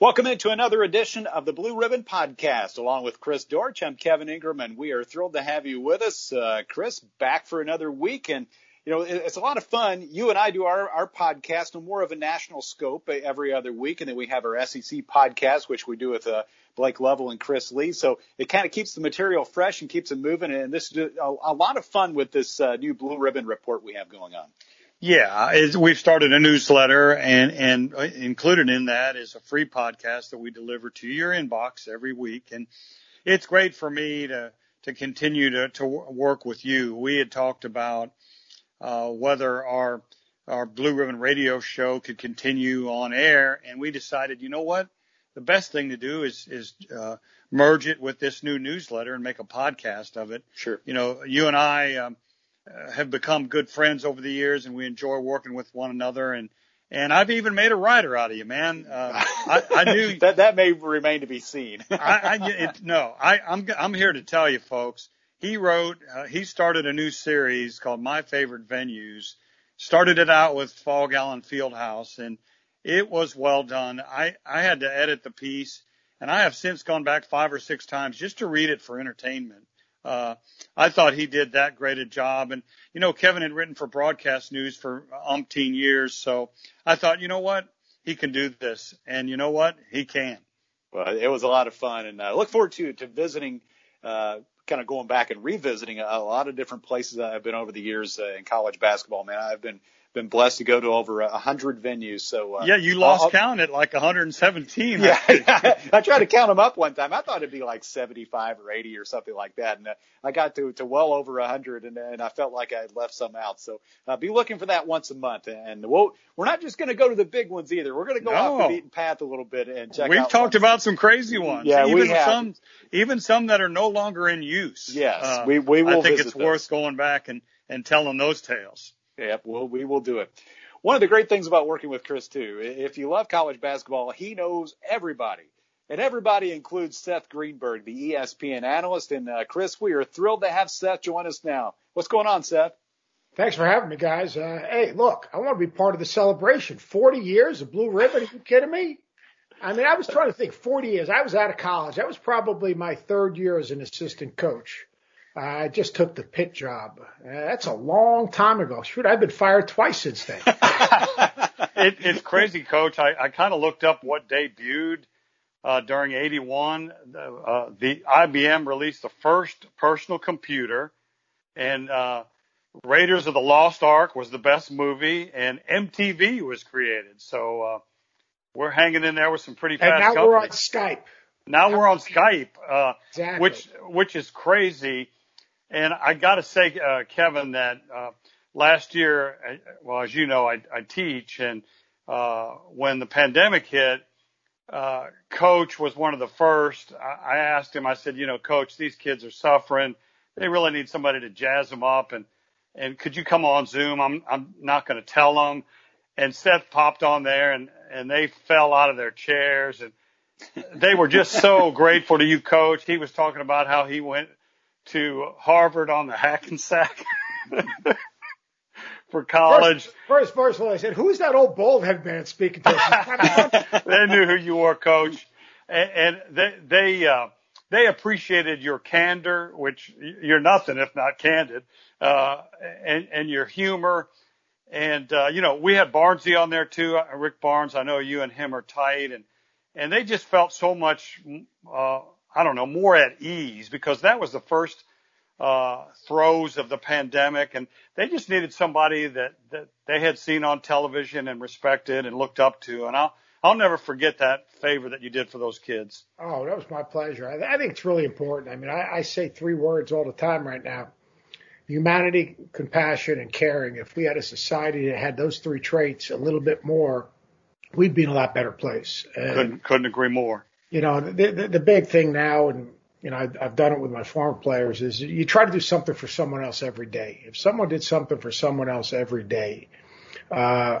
Welcome into another edition of the Blue Ribbon Podcast. Along with Chris Dortch, I'm Kevin Ingram, and we are thrilled to have you with us. Uh, Chris, back for another week. And, you know, it's a lot of fun. You and I do our, our podcast on more of a national scope every other week. And then we have our SEC podcast, which we do with uh, Blake Lovell and Chris Lee. So it kind of keeps the material fresh and keeps it moving. And this is a, a lot of fun with this uh, new Blue Ribbon report we have going on. Yeah, we've started a newsletter and, and included in that is a free podcast that we deliver to your inbox every week. And it's great for me to, to continue to, to work with you. We had talked about, uh, whether our, our Blue Ribbon radio show could continue on air. And we decided, you know what? The best thing to do is, is, uh, merge it with this new newsletter and make a podcast of it. Sure. You know, you and I, um, uh, have become good friends over the years and we enjoy working with one another and and I've even made a writer out of you, man. Uh, I, I knew that that may remain to be seen. I, I it, no, I, I'm I'm here to tell you, folks. He wrote, uh, he started a new series called My Favorite Venues. Started it out with Phog Allen Fieldhouse, and it was well done. I I had to edit the piece, and I have since gone back five or six times just to read it for entertainment. Uh, I thought he did that great a job. And, you know, Kevin had written for broadcast news for umpteen years. So I thought, you know what? He can do this. And you know what? He can. Well, it was a lot of fun and I look forward to, to visiting, uh, kind of going back and revisiting a, a lot of different places I've been over the years uh, in college basketball, man. I've been been blessed to go to over a hundred venues. So uh, yeah, you lost I'll, count at like 117. Yeah, I tried to count them up one time. I thought it'd be like 75 or 80 or something like that, and uh, I got to to well over a hundred, and, and I felt like I had left some out. So uh, be looking for that once a month, and we'll, we're not just going to go to the big ones either. We're going to go no. off the beaten path a little bit and check. We've talked ones. about some crazy ones. Yeah, even we have. some even some that are no longer in use. Yes, uh, we we will. I think it's those. worth going back and and telling those tales. Yep, well, we will do it one of the great things about working with Chris too, if you love college basketball, he knows everybody. And everybody includes Seth Greenberg, the ESPN analyst. And uh, Chris, we are thrilled to have Seth join us now. What's going on, Seth? Thanks for having me, guys. Uh, hey, look, I want to be part of the celebration. 40 years of Blue Ribbon. Are you kidding me? I mean, I was trying to think 40 years. I was out of college. That was probably my third year as an assistant coach. I just took the Pitt job. Uh, that's a long time ago. Shoot, I've been fired twice since then. it, it's crazy, Coach. I, I kind of looked up what debuted uh, during '81. Uh, the IBM released the first personal computer, and uh, Raiders of the Lost Ark was the best movie, and MTV was created. So uh, we're hanging in there with some pretty fast. And now we're on Skype. Now we're on Skype, uh, exactly. which which is crazy. And I got to say, uh, Kevin, that uh, last year, uh, well, as you know, I, I teach, and uh, when the pandemic hit, uh, Coach was one of the first. I, I asked him, I said, you know, Coach, these kids are suffering. They really need somebody to jazz them up, and and could you come on Zoom? I'm I'm not going to tell them. And Seth popped on there, and and they fell out of their chairs, and they were just so grateful to you, Coach. He was talking about how he went to Harvard on the Hackensack for college. First, first, first of all, I said, "Who's that old bald head man speaking to us?" they knew who you were, Coach, and, and they they uh, they appreciated your candor, which you're nothing if not candid, uh, and and your humor. And uh, you know, we had Barnesy on there too, uh, Rick Barnes. I know you and him are tight, and and they just felt so much. Uh, I don't know, more at ease because that was the first uh, throes of the pandemic, and they just needed somebody that that they had seen on television and respected and looked up to. And I'll I'll never forget that favor that you did for those kids. Oh, that was my pleasure. I, I think it's really important. I mean, I, I say three words all the time right now: humanity, compassion, and caring. If we had a society that had those three traits a little bit more, we'd be in a lot better place. And, couldn't couldn't agree more you know, the, the, the big thing now, and you know, I've, I've done it with my former players, is you try to do something for someone else every day. If someone did something for someone else every day, uh,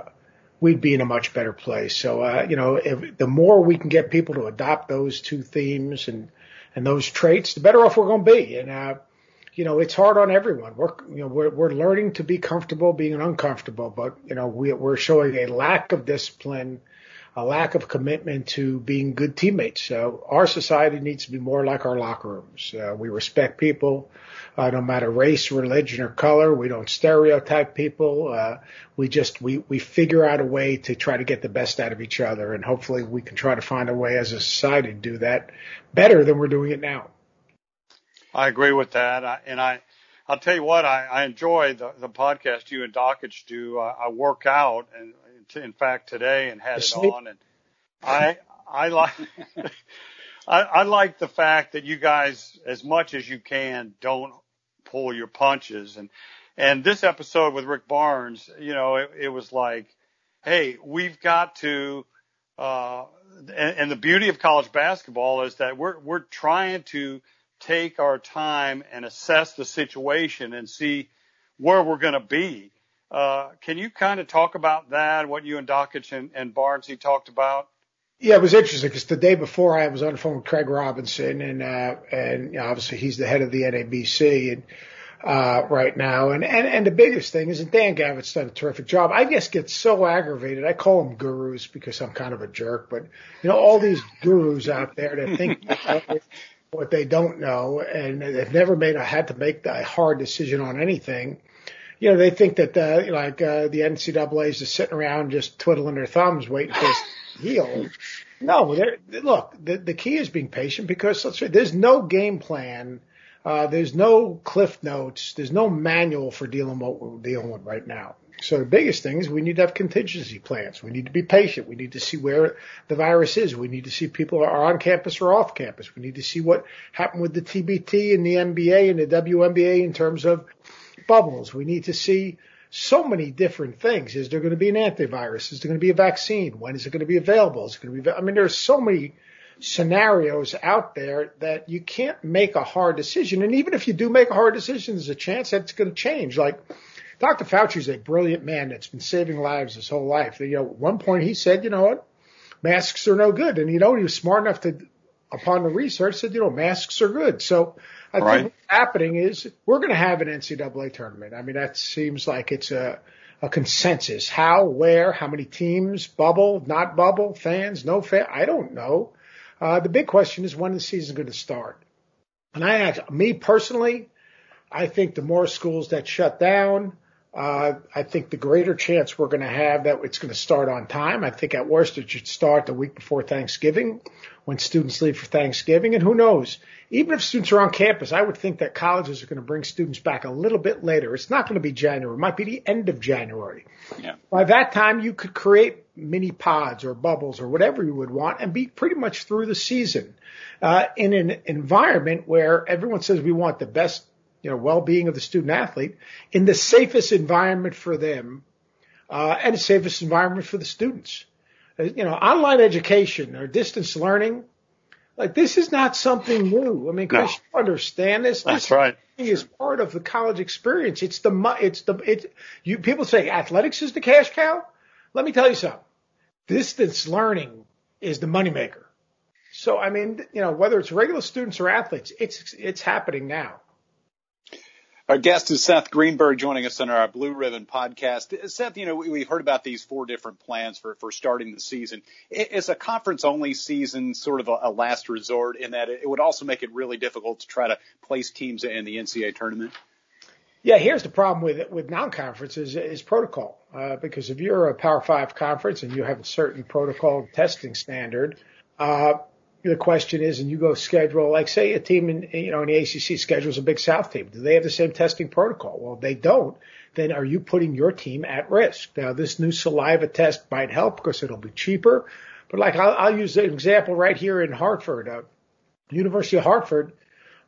we'd be in a much better place. So, uh, you know, if the more we can get people to adopt those two themes and, and those traits, the better off we're going to be. And, uh, you know, it's hard on everyone. We're, you know, we're, we're learning to be comfortable being uncomfortable, but, you know, we, we're showing a lack of discipline a lack of commitment to being good teammates. So our society needs to be more like our locker rooms. Uh, we respect people, uh, no matter race, religion, or color. We don't stereotype people. Uh, we just we we figure out a way to try to get the best out of each other, and hopefully we can try to find a way as a society to do that better than we're doing it now. I agree with that, I, and I. I'll tell you what, I, I enjoy the, the podcast you and Dakich do. I, I work out, and in fact today and had it on, and I I like I, I like the fact that you guys, as much as you can, don't pull your punches. And and this episode with Rick Barnes, you know, it, it was like, hey, we've got to. Uh, and, and the beauty of college basketball is that we're we're trying to take our time and assess the situation and see where we're going to be. Uh, can you kind of talk about that, what you and Dakich and, and Barnesy talked about? Yeah, it was interesting because the day before I was on the phone with Craig Robinson and, uh, and obviously he's the head of the NABC and, uh, right now. And, and, and the biggest thing is that Dan Gavitt's done a terrific job. I guess get so aggravated. I call them gurus because I'm kind of a jerk, but you know, all these gurus out there that think what they don't know and they've never made a, had to make a hard decision on anything you know, they think that uh, like uh, the NCAA is just sitting around just twiddling their thumbs waiting for this heal. No, look, the, the key is being patient because let's say there's no game plan. Uh, there's no cliff notes. There's no manual for dealing with what we're dealing with right now. So the biggest thing is we need to have contingency plans. We need to be patient. We need to see where the virus is. We need to see people are on campus or off campus. We need to see what happened with the TBT and the NBA and the WNBA in terms of bubbles. We need to see so many different things. Is there going to be an antivirus? Is there going to be a vaccine? When is it going to be available? Is it going to be, I mean, there's so many scenarios out there that you can't make a hard decision. And even if you do make a hard decision, there's a chance that it's going to change. Like Dr. Fauci is a brilliant man that's been saving lives his whole life. You know, at one point he said, you know what? Masks are no good. And you know, he was smart enough to, upon the research said, you know, masks are good. So I think what's happening is we're going to have an NCAA tournament. I mean, that seems like it's a, a consensus. How, where, how many teams, bubble, not bubble, fans, no fan. I don't know. Uh, the big question is when the season going to start. And I ask me personally, I think the more schools that shut down, uh, I think the greater chance we're going to have that it's going to start on time. I think at worst it should start the week before Thanksgiving when students leave for Thanksgiving. And who knows? Even if students are on campus, I would think that colleges are going to bring students back a little bit later. It's not going to be January. It might be the end of January. Yeah. By that time, you could create mini pods or bubbles or whatever you would want and be pretty much through the season, uh, in an environment where everyone says we want the best you know, well-being of the student athlete in the safest environment for them, uh, and the safest environment for the students. Uh, you know, online education or distance learning, like this is not something new. I mean, Chris, no. you understand this. That's this right. Is part of the college experience. It's the it's the it. You people say athletics is the cash cow. Let me tell you something. Distance learning is the moneymaker. So I mean, you know, whether it's regular students or athletes, it's it's happening now. Our guest is Seth Greenberg joining us on our Blue Ribbon podcast. Seth, you know, we heard about these four different plans for, for starting the season. Is a conference only season sort of a, a last resort in that it would also make it really difficult to try to place teams in the NCAA tournament? Yeah, here's the problem with with non-conferences is, is protocol. Uh, because if you're a Power Five conference and you have a certain protocol testing standard, uh, the question is, and you go schedule, like say a team in, you know, in the ACC schedules a Big South team. Do they have the same testing protocol? Well, if they don't, then are you putting your team at risk? Now, this new saliva test might help because it'll be cheaper. But like, I'll, I'll use an example right here in Hartford, uh, University of Hartford.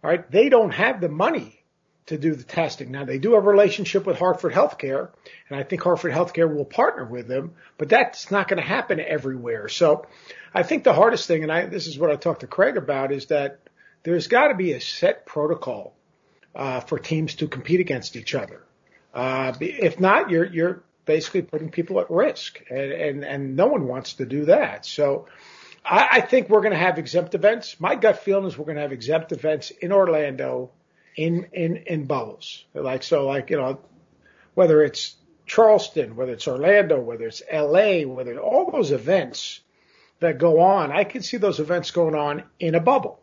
All right. They don't have the money to do the testing. Now they do have a relationship with Hartford Healthcare, and I think Hartford Healthcare will partner with them, but that's not going to happen everywhere. So I think the hardest thing, and I, this is what I talked to Craig about, is that there's got to be a set protocol uh, for teams to compete against each other. Uh, if not, you're you're basically putting people at risk, and and, and no one wants to do that. So. I, I think we're going to have exempt events. My gut feeling is we're going to have exempt events in Orlando in in in bubbles. Like so, like you know, whether it's Charleston, whether it's Orlando, whether it's L.A., whether all those events that go on, I can see those events going on in a bubble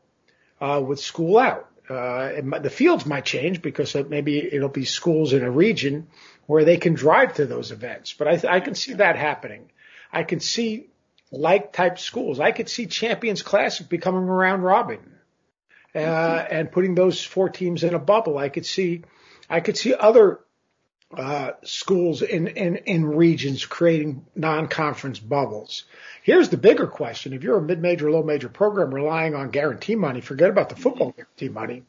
uh, with school out. Uh, the fields might change because maybe it'll be schools in a region where they can drive to those events. But I, I can see that happening. I can see like type schools. I could see Champions Classic becoming a round robin, uh, and putting those four teams in a bubble. I could see, I could see other uh, schools in, in, in regions creating non-conference bubbles. Here's the bigger question. If you're a mid-major, low-major program relying on guarantee money, forget about the football guarantee money.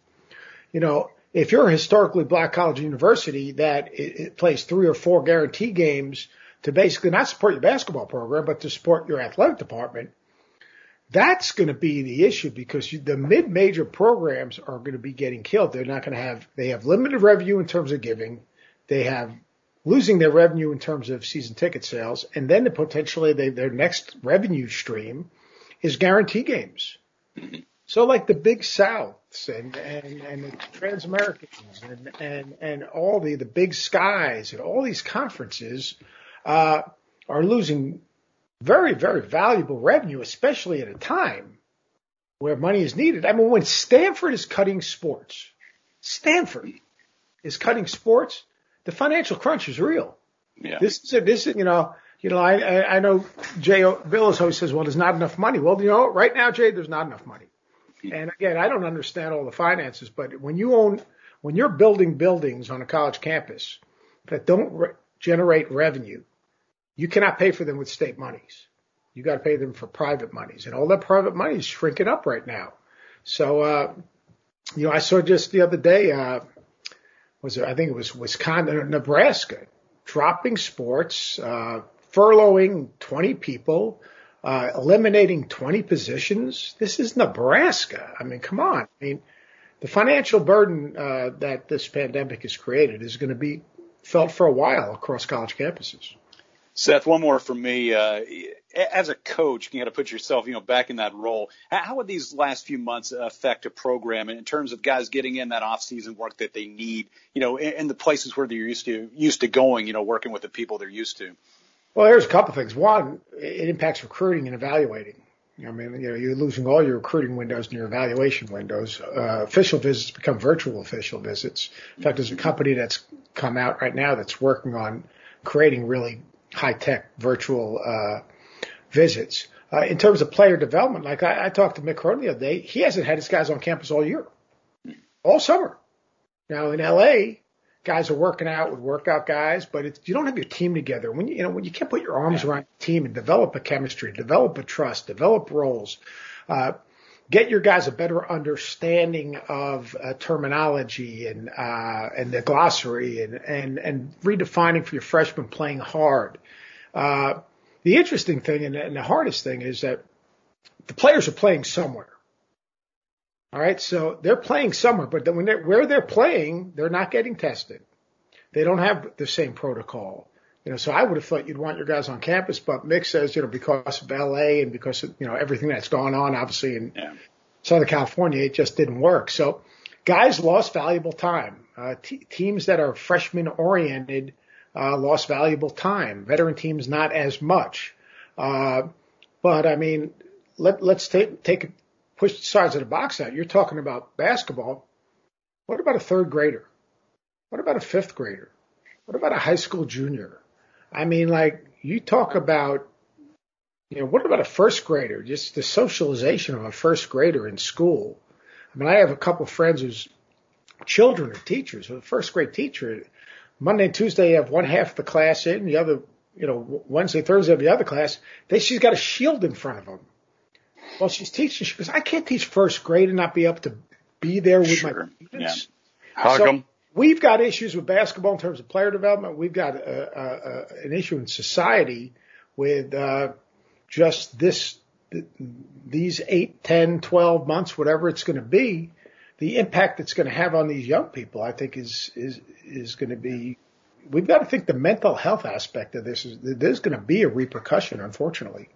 You know, if you're a historically black college university that it, it plays three or four guarantee games to basically not support your basketball program, but to support your athletic department, that's going to be the issue because you, the mid-major programs are going to be getting killed. They're not going to have, they have limited revenue in terms of giving. They have losing their revenue in terms of season ticket sales, and then the potentially they, their next revenue stream is guarantee games. So like the big Souths and, and, and the Transamericans and, and, and all the, the big skies and all these conferences, uh, are losing very, very valuable revenue, especially at a time where money is needed. I mean, when Stanford is cutting sports, Stanford is cutting sports, the financial crunch is real. Yeah. This is, this is, you know, you know, I, I, I know Jay Bilas always says, well, there's not enough money. Well, you know, right now, Jay, there's not enough money. Hmm. And again, I don't understand all the finances, but when you own, when you're building buildings on a college campus that don't re- generate revenue, you cannot pay for them with state monies. You got to pay them for private monies and all that private money is shrinking up right now. So, uh, you know, I saw just the other day, uh, was I think it was Wisconsin, Nebraska, dropping sports, uh, furloughing 20 people, uh, eliminating 20 positions. This is Nebraska. I mean, come on. I mean, the financial burden uh, that this pandemic has created is going to be felt for a while across college campuses. Seth, one more from me. Uh, as a coach, you got to put yourself, you know, back in that role. How would these last few months affect a program in terms of guys getting in that off-season work that they need, you know, in, in the places where they're used to used to going, you know, working with the people they're used to? Well, there's a couple of things. One, it impacts recruiting and evaluating. I mean, you know, you're losing all your recruiting windows and your evaluation windows. Uh, official visits become virtual official visits. In fact, there's a company that's come out right now that's working on creating really high tech virtual uh, visits. Uh, in terms of player development, like I, I talked to Mick Cronin the other day, he hasn't had his guys on campus all year, all summer. Now in LA, guys are working out with workout guys, but it's, you don't have your team together. When you, you know, when you can't put your arms yeah. around the team and develop a chemistry, develop a trust, develop roles, uh, get your guys a better understanding of uh, terminology and uh, and the glossary and and and redefining for your freshmen playing hard. Uh, the interesting thing and, and the hardest thing is that the players are playing somewhere. All right, so they're playing somewhere, but when they're, where they're playing, they're not getting tested. They don't have the same protocol. You know, so I would have thought you'd want your guys on campus, but Mick says, you know, because of LA and because of, you know, everything that's gone on, obviously in yeah. Southern California, it just didn't work. So guys lost valuable time. Uh, t- teams that are freshman oriented, uh, lost valuable time. Veteran teams, not as much. Uh, but I mean, let, let's take, take, push the sides of the box out. You're talking about basketball. What about a third grader? What about a fifth grader? What about a high school junior? I mean, like you talk about, you know, what about a first grader? Just the socialization of a first grader in school. I mean, I have a couple of friends whose children are teachers. So the first grade teacher, Monday and Tuesday, you have one half the class in, the other, you know, Wednesday, Thursday, have the other class. They, she's got a shield in front of them. Well, she's teaching. She goes, I can't teach first grade and not be able to be there with sure. my students. Yeah. Hug so them. We've got issues with basketball in terms of player development. We've got a, a, a, an issue in society with uh, just this, these eight, ten, twelve months, whatever it's going to be the impact it's going to have on these young people, I think is, is, is going to be, we've got to think the mental health aspect of this is, there's going to be a repercussion, unfortunately.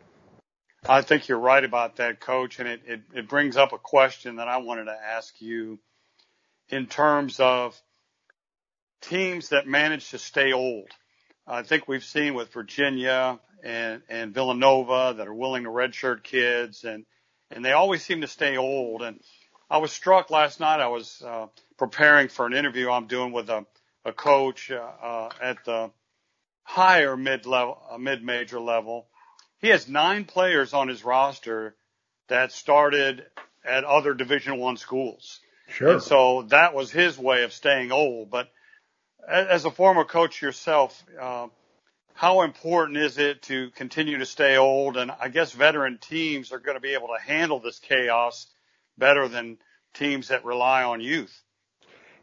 I think you're right about that, coach. And it, it, it brings up a question that I wanted to ask you in terms of teams that manage to stay old. I think we've seen with Virginia and, and Villanova that are willing to redshirt kids and, and they always seem to stay old. And I was struck last night. I was, uh, preparing for an interview I'm doing with a, a coach, uh, uh, at the higher mid level, uh, mid major level. He has nine players on his roster that started at other division one schools. Sure. And so that was his way of staying old. But as a former coach yourself, uh, how important is it to continue to stay old? And I guess veteran teams are going to be able to handle this chaos better than teams that rely on youth.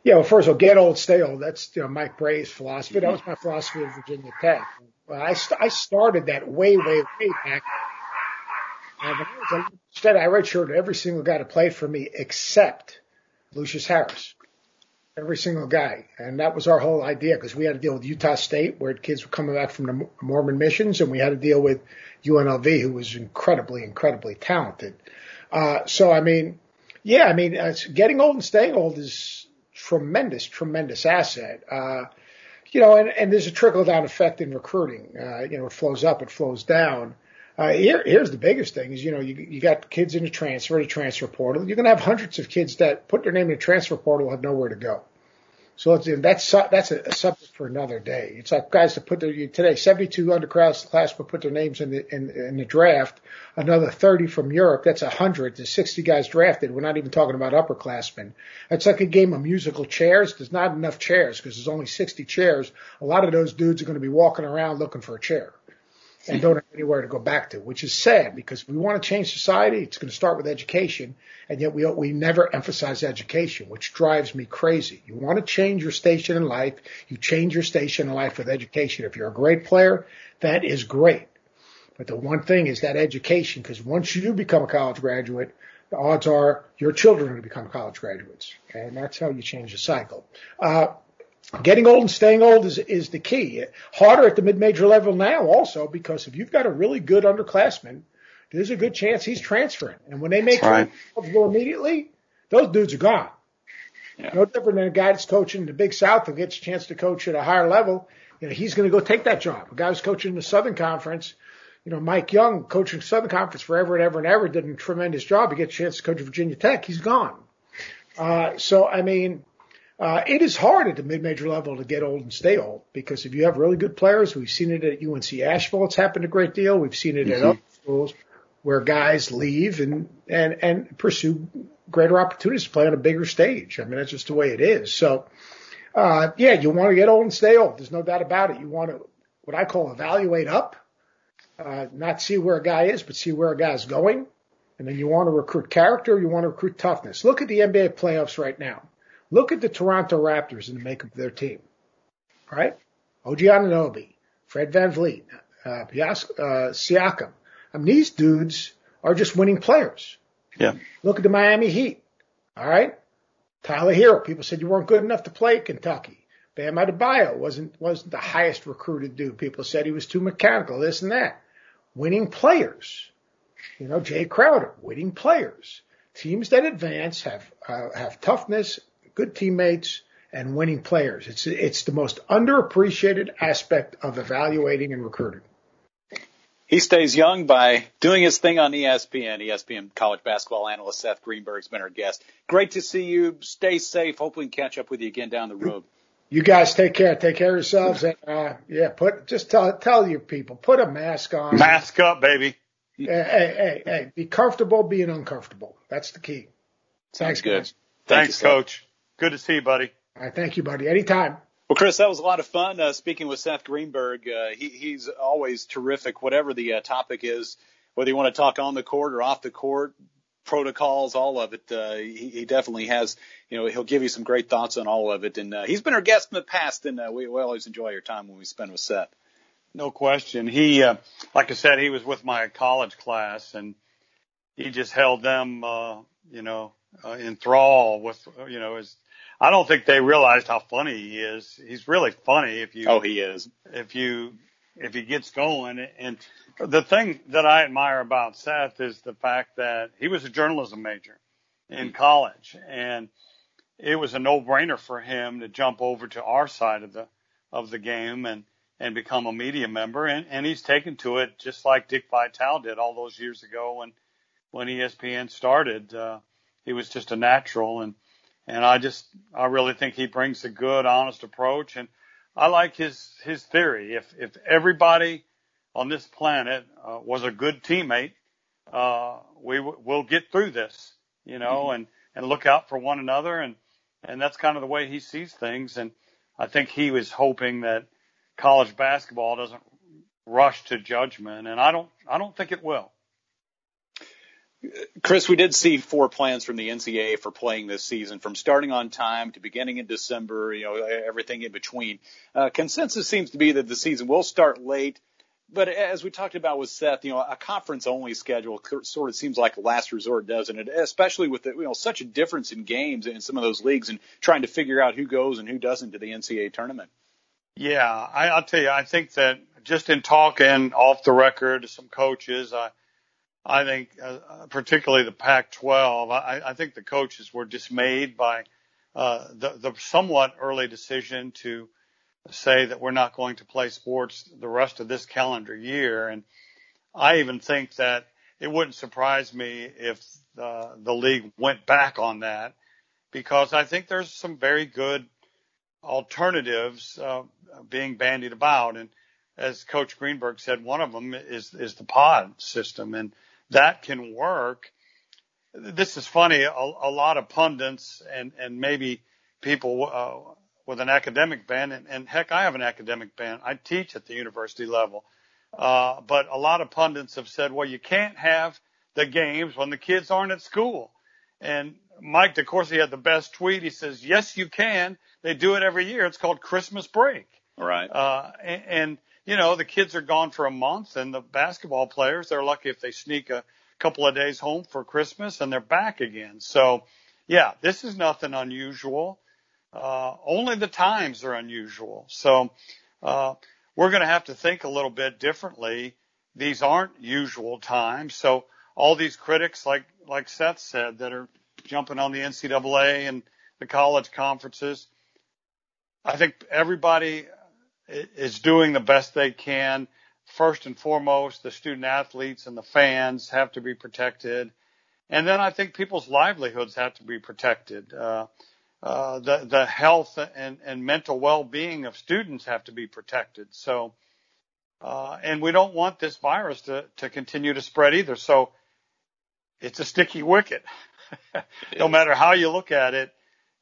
Yeah, well, first of all, get old, stay old. That's you know Mike Brey's philosophy. That was my philosophy at Virginia Tech. I, st- I started that way, way, way back. Instead, I redshirted every single guy to play for me except Lucius Harris. Every single guy. And that was our whole idea because we had to deal with Utah State where kids were coming back from the Mormon missions and we had to deal with UNLV who was incredibly, incredibly talented. Uh, so I mean, yeah, I mean, uh, getting old and staying old is tremendous, tremendous asset. Uh, you know, and, and there's a trickle down effect in recruiting. Uh, you know, it flows up, it flows down. Uh, here, here's the biggest thing is, you know, you, you got kids in the transfer, the transfer portal. You're going to have hundreds of kids that put their name in the transfer portal have nowhere to go. So that's that's a, subject for another day. It's like guys to put their today 72 underclassmen class will put their names in the in, in the draft. Another 30 from Europe. That's 100. There's 60 guys drafted. We're not even talking about upperclassmen. It's like a game of musical chairs. There's not enough chairs because there's only 60 chairs. A lot of those dudes are going to be walking around looking for a chair and don't have anywhere to go back to, which is sad because we want to change society, it's going to start with education. And yet we, we never emphasize education, which drives me crazy. You want to change your station in life. You change your station in life with education. If you're a great player, that is great. But the one thing is that education, because once you do become a college graduate, the odds are your children are going to become college graduates. And that's how you change the cycle. Uh, Getting old and staying old is, is the key. Harder at the mid-major level now also because if you've got a really good underclassman, there's a good chance he's transferring. And when they make right. go immediately, those dudes are gone. Yeah. No different than a guy that's coaching in the Big South who gets a chance to coach at a higher level. You know, he's going to go take that job. A guy who's coaching in the Southern Conference, you know, Mike Young coaching Southern Conference forever and ever and ever did a tremendous job. He gets a chance to coach Virginia Tech. He's gone. Uh, so, I mean, uh, it is hard at the mid-major level to get old and stay old because if you have really good players, we've seen it at UNC Asheville. It's happened a great deal. We've seen it mm-hmm. at other schools where guys leave and, and, and pursue greater opportunities to play on a bigger stage. I mean, that's just the way it is. So, uh, yeah, you want to get old and stay old. There's no doubt about it. You want to, what I call evaluate up, uh, not see where a guy is, but see where a guy's going. And then you want to recruit character. You want to recruit toughness. Look at the NBA playoffs right now. Look at the Toronto Raptors and the makeup of their team. All right? OG Anunoby, Fred VanVleet, uh, uh, Siakam. I mean, these dudes are just winning players. Yeah. Look at the Miami Heat. All right? Tyler Herro. People said you weren't good enough to play at Kentucky. Bam Adebayo wasn't, wasn't the highest recruited dude. People said he was too mechanical, this and that. Winning players. You know, Jae Crowder, winning players. Teams that advance have, uh, have toughness good teammates, and winning players. It's it's the most underappreciated aspect of evaluating and recruiting. He stays young by doing his thing on ESPN. ESPN college basketball analyst Seth Greenberg's been our guest. Great to see you. Stay safe. Hopefully, we can catch up with you again down the road. You guys take care. Take care of yourselves. And, uh, yeah, put just tell tell your people put a mask on. Mask up, baby. Hey, hey, hey, hey be comfortable being uncomfortable. That's the key. Sounds Thanks, good. Guys. Thanks, Coach. Good to see you, buddy. All right, thank you, buddy. Anytime. Well, Chris, that was a lot of fun uh, speaking with Seth Greenberg. Uh, he, he's always terrific, whatever the uh, topic is, whether you want to talk on the court or off the court, protocols, all of it. Uh, he, he definitely has, you know, he'll give you some great thoughts on all of it. And uh, he's been our guest in the past, and uh, we, we always enjoy our time when we spend with Seth. No question. He, uh, like I said, he was with my college class, and he just held them, uh, you know, uh, in thrall with, you know, his I don't think they realized how funny he is. He's really funny if you. Oh, he is. If you, if he gets going. And the thing that I admire about Seth is the fact that he was a journalism major in college and it was a no brainer for him to jump over to our side of the, of the game and, and become a media member. And, and he's taken to it just like Dick Vitale did all those years ago when, when ESPN started. Uh, he was just a natural and, and I just, I really think he brings a good, honest approach. And I like his, his theory. If, if everybody on this planet uh, was a good teammate, uh, we w- will get through this, you know, mm-hmm. and, and look out for one another. And, and that's kind of the way he sees things. And I think he was hoping that college basketball doesn't rush to judgment, and I don't I don't think it will. Chris, we did see four plans from the NCAA for playing this season, from starting on time to beginning in December, you know, everything in between. Uh, consensus seems to be that the season will start late, but as we talked about with Seth, you know, a conference only schedule sort of seems like a last resort, doesn't it? Especially with the, you know, such a difference in games in some of those leagues and trying to figure out who goes and who doesn't to the NCAA tournament. Yeah, I, I'll tell you, I think that just in talking off the record to some coaches, I, I think, uh, particularly the Pac-12, I, I think the coaches were dismayed by uh, the, the somewhat early decision to say that we're not going to play sports the rest of this calendar year. And I even think that it wouldn't surprise me if uh, the league went back on that because I think there's some very good alternatives uh, being bandied about. And as Coach Greenberg said, one of them is is the pod system, and that can work. This is funny. A, a lot of pundits and and maybe people uh, with an academic bent, and, and heck, I have an academic bent. I teach at the university level, uh, but a lot of pundits have said, well, you can't have the games when the kids aren't at school. And Mike DeCourcy had the best tweet. He says, yes, you can. They do it every year. It's called Christmas break. Right. Uh, and, and, you know, the kids are gone for a month and the basketball players, they're lucky if they sneak a couple of days home for Christmas and they're back again. So yeah, this is nothing unusual. Uh, only the times are unusual. So, uh, we're going to have to think a little bit differently. These aren't usual times. So all these critics, like, like Seth said, that are jumping on the NCAA and the college conferences, I think everybody is doing the best they can. First and foremost, the student athletes and the fans have to be protected. And then I think people's livelihoods have to be protected. Uh, uh, the, the health and, and mental well-being of students have to be protected. So, uh, and we don't want this virus to, to continue to spread either. So it's a sticky wicket. no matter how you look at it,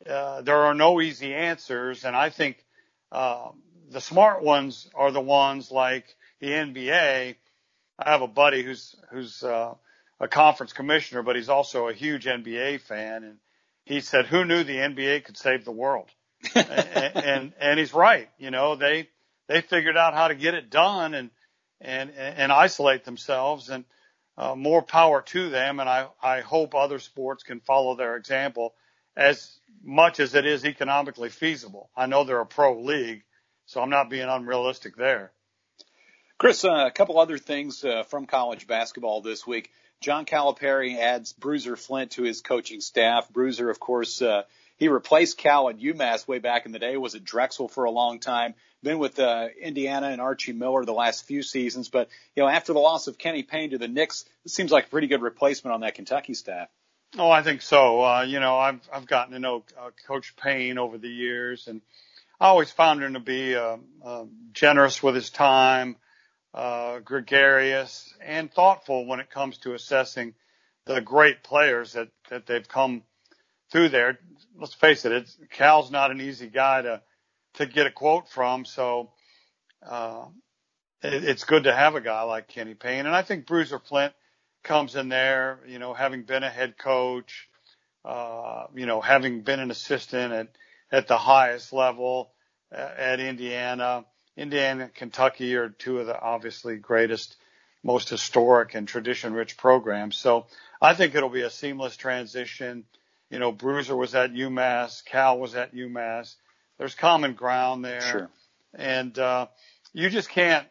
uh, there are no easy answers. And I think, uh, the smart ones are the ones like the NBA. I have a buddy who's, who's, uh, a conference commissioner, but he's also a huge NBA fan. And he said, who knew the NBA could save the world? and, and, and he's right. You know, they, they figured out how to get it done and, and, and isolate themselves and, uh, more power to them. And I, I hope other sports can follow their example as much as it is economically feasible. I know they're a pro league, so I'm not being unrealistic there. Chris, uh, a couple other things uh, from college basketball this week. John Calipari adds Bruiser Flint to his coaching staff. Bruiser, of course, uh, he replaced Cal at UMass way back in the day. Was at Drexel for a long time. Been with uh, Indiana and Archie Miller the last few seasons. But you know, after the loss of Kenny Payne to the Knicks, it seems like a pretty good replacement on that Kentucky staff. Oh, I think so. Uh, you know, I've I've gotten to know uh, Coach Payne over the years, and I always found him to be uh, uh, generous with his time, uh, gregarious, and thoughtful when it comes to assessing the great players that that they've come through there. Let's face it, it's, Cal's not an easy guy to to get a quote from, so uh, it, it's good to have a guy like Kenny Payne, and I think Bruiser Flint comes in there, you know, having been a head coach, uh, you know, having been an assistant at at the highest level at Indiana. Indiana and Kentucky are two of the obviously greatest, most historic and tradition rich programs. So I think it'll be a seamless transition. You know, Bruiser was at UMass, Cal was at UMass. There's common ground there. Sure. And, uh, you just can't,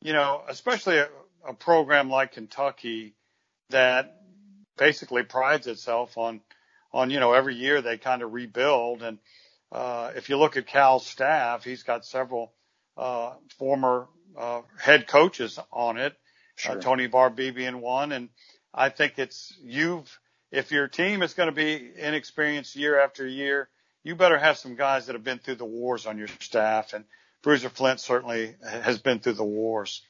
you know, especially a, a program like Kentucky that basically prides itself on, on, you know, every year they kind of rebuild and, uh, if you look at Cal's staff, he's got several uh, former uh, head coaches on it. Sure. Uh, Tony Barbee being one, and I think it's you've if your team is going to be inexperienced year after year, you better have some guys that have been through the wars on your staff, and Bruiser Flint certainly has been through the wars.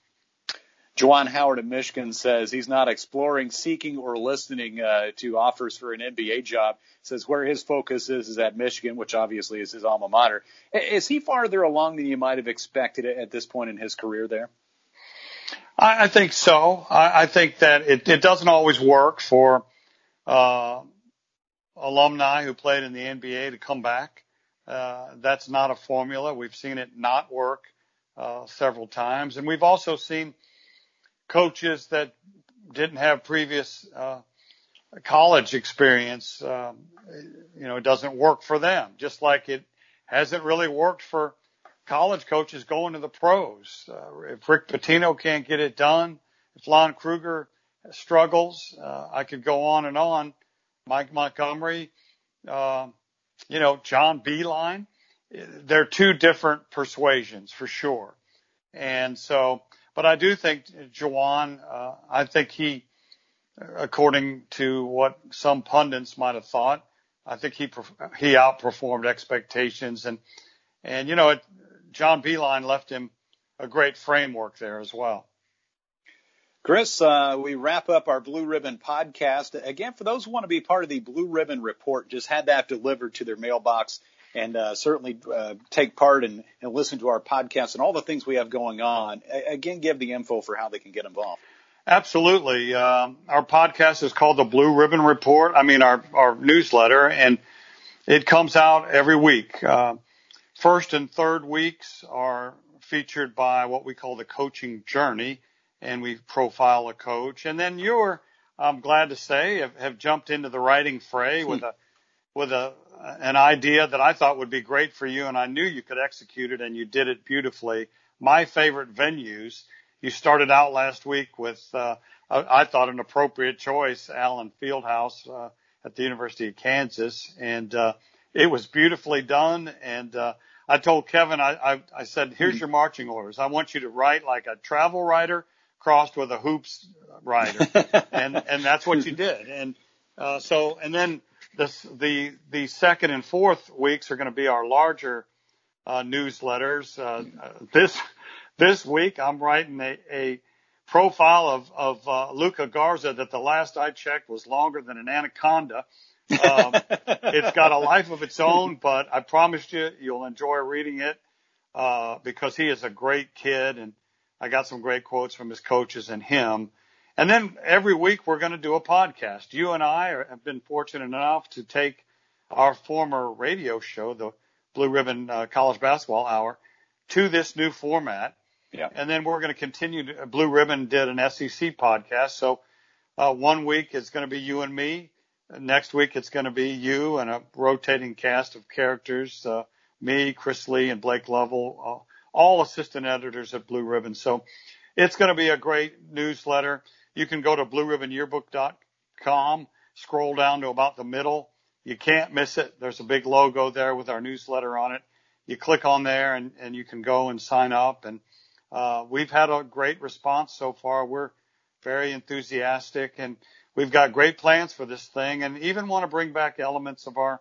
Juwan Howard of Michigan says he's not exploring, seeking, or listening uh, to offers for an NBA job. Says where his focus is is at Michigan, which obviously is his alma mater. Is he farther along than you might have expected at this point in his career there? I, I think so. I, I think that it, it doesn't always work for uh, alumni who played in the NBA to come back. Uh, that's not a formula. We've seen it not work uh, several times, and we've also seen coaches that didn't have previous uh, college experience, um, you know, it doesn't work for them. Just like it hasn't really worked for college coaches going to the pros. Uh, if Rick Pitino can't get it done, if Lon Kruger struggles, uh, I could go on and on. Mike Montgomery, uh, you know, John Beilein. They're two different persuasions for sure. And so but I do think Juwan, uh, I think he, according to what some pundits might have thought, I think he he outperformed expectations, and and you know, it, John Beilein left him a great framework there as well. Chris, uh, we wrap up our Blue Ribbon podcast. Again, for those who want to be part of the Blue Ribbon Report, just had that delivered to their mailbox and uh, certainly uh, take part and, and listen to our podcast and all the things we have going on. A- again, give the info for how they can get involved. Absolutely. Um, our podcast is called the Blue Ribbon Report. I mean, our, our newsletter, and it comes out every week. Uh, first and third weeks are featured by what we call the coaching journey, and we profile a coach. And then you're, I'm glad to say, have, have jumped into the writing fray hmm. with a with a an idea that I thought would be great for you, and I knew you could execute it, and you did it beautifully. My favorite venues. You started out last week with, uh, I thought an appropriate choice, Allen Fieldhouse uh, at the University of Kansas, and uh, it was beautifully done. And uh, I told Kevin, I, I, I said, "Here's your marching orders. I want you to write like a travel writer crossed with a hoops writer," and and that's what you did. And uh, so, and then this, the the second and fourth weeks are going to be our larger uh, newsletters. Uh, this this week, I'm writing a, a profile of of uh, Luka Garza that the last I checked was longer than an anaconda. Um, it's got a life of its own, but I promised you you'll enjoy reading it uh, because he is a great kid, and I got some great quotes from his coaches and him. And then every week we're going to do a podcast. You and I are, have been fortunate enough to take our former radio show, the Blue Ribbon uh, College Basketball Hour, to this new format. Yeah. And then we're going to continue. To, Blue Ribbon did an SEC podcast. So uh, one week it's going to be you and me. Next week it's going to be you and a rotating cast of characters, uh, me, Chris Lee, and Blake Lovell, uh, all assistant editors at Blue Ribbon. So it's going to be a great newsletter. You can go to blueribbonyearbook.com, scroll down to about the middle. You can't miss it. There's a big logo there with our newsletter on it. You click on there and, and you can go and sign up. And uh, we've had a great response so far. We're very enthusiastic and we've got great plans for this thing and even want to bring back elements of our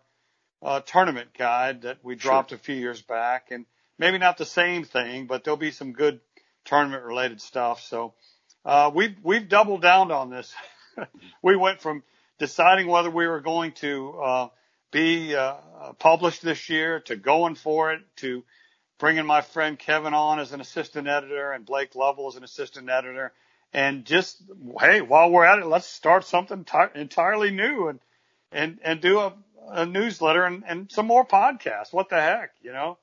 uh, tournament guide that we dropped sure. a few years back and maybe not the same thing, but there'll be some good tournament related stuff. So uh, we've we've doubled down on this. we went from deciding whether we were going to uh, be uh, published this year to going for it to bringing my friend Kevin on as an assistant editor and Blake Lovell as an assistant editor. And just hey, while we're at it, let's start something t- entirely new and and and do a, a newsletter and, and some more podcasts. What the heck, you know?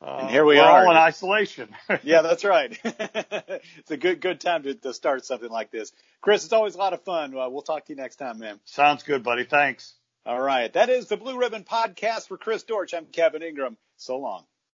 Uh, and here we we're are. all in isolation. yeah, that's right. it's a good good time to, to start something like this. Chris, it's always a lot of fun. Uh, we'll talk to you next time, man. Sounds good, buddy. Thanks. All right. That is the Blue Ribbon Podcast for Chris Dortch. I'm Kevin Ingram. So long.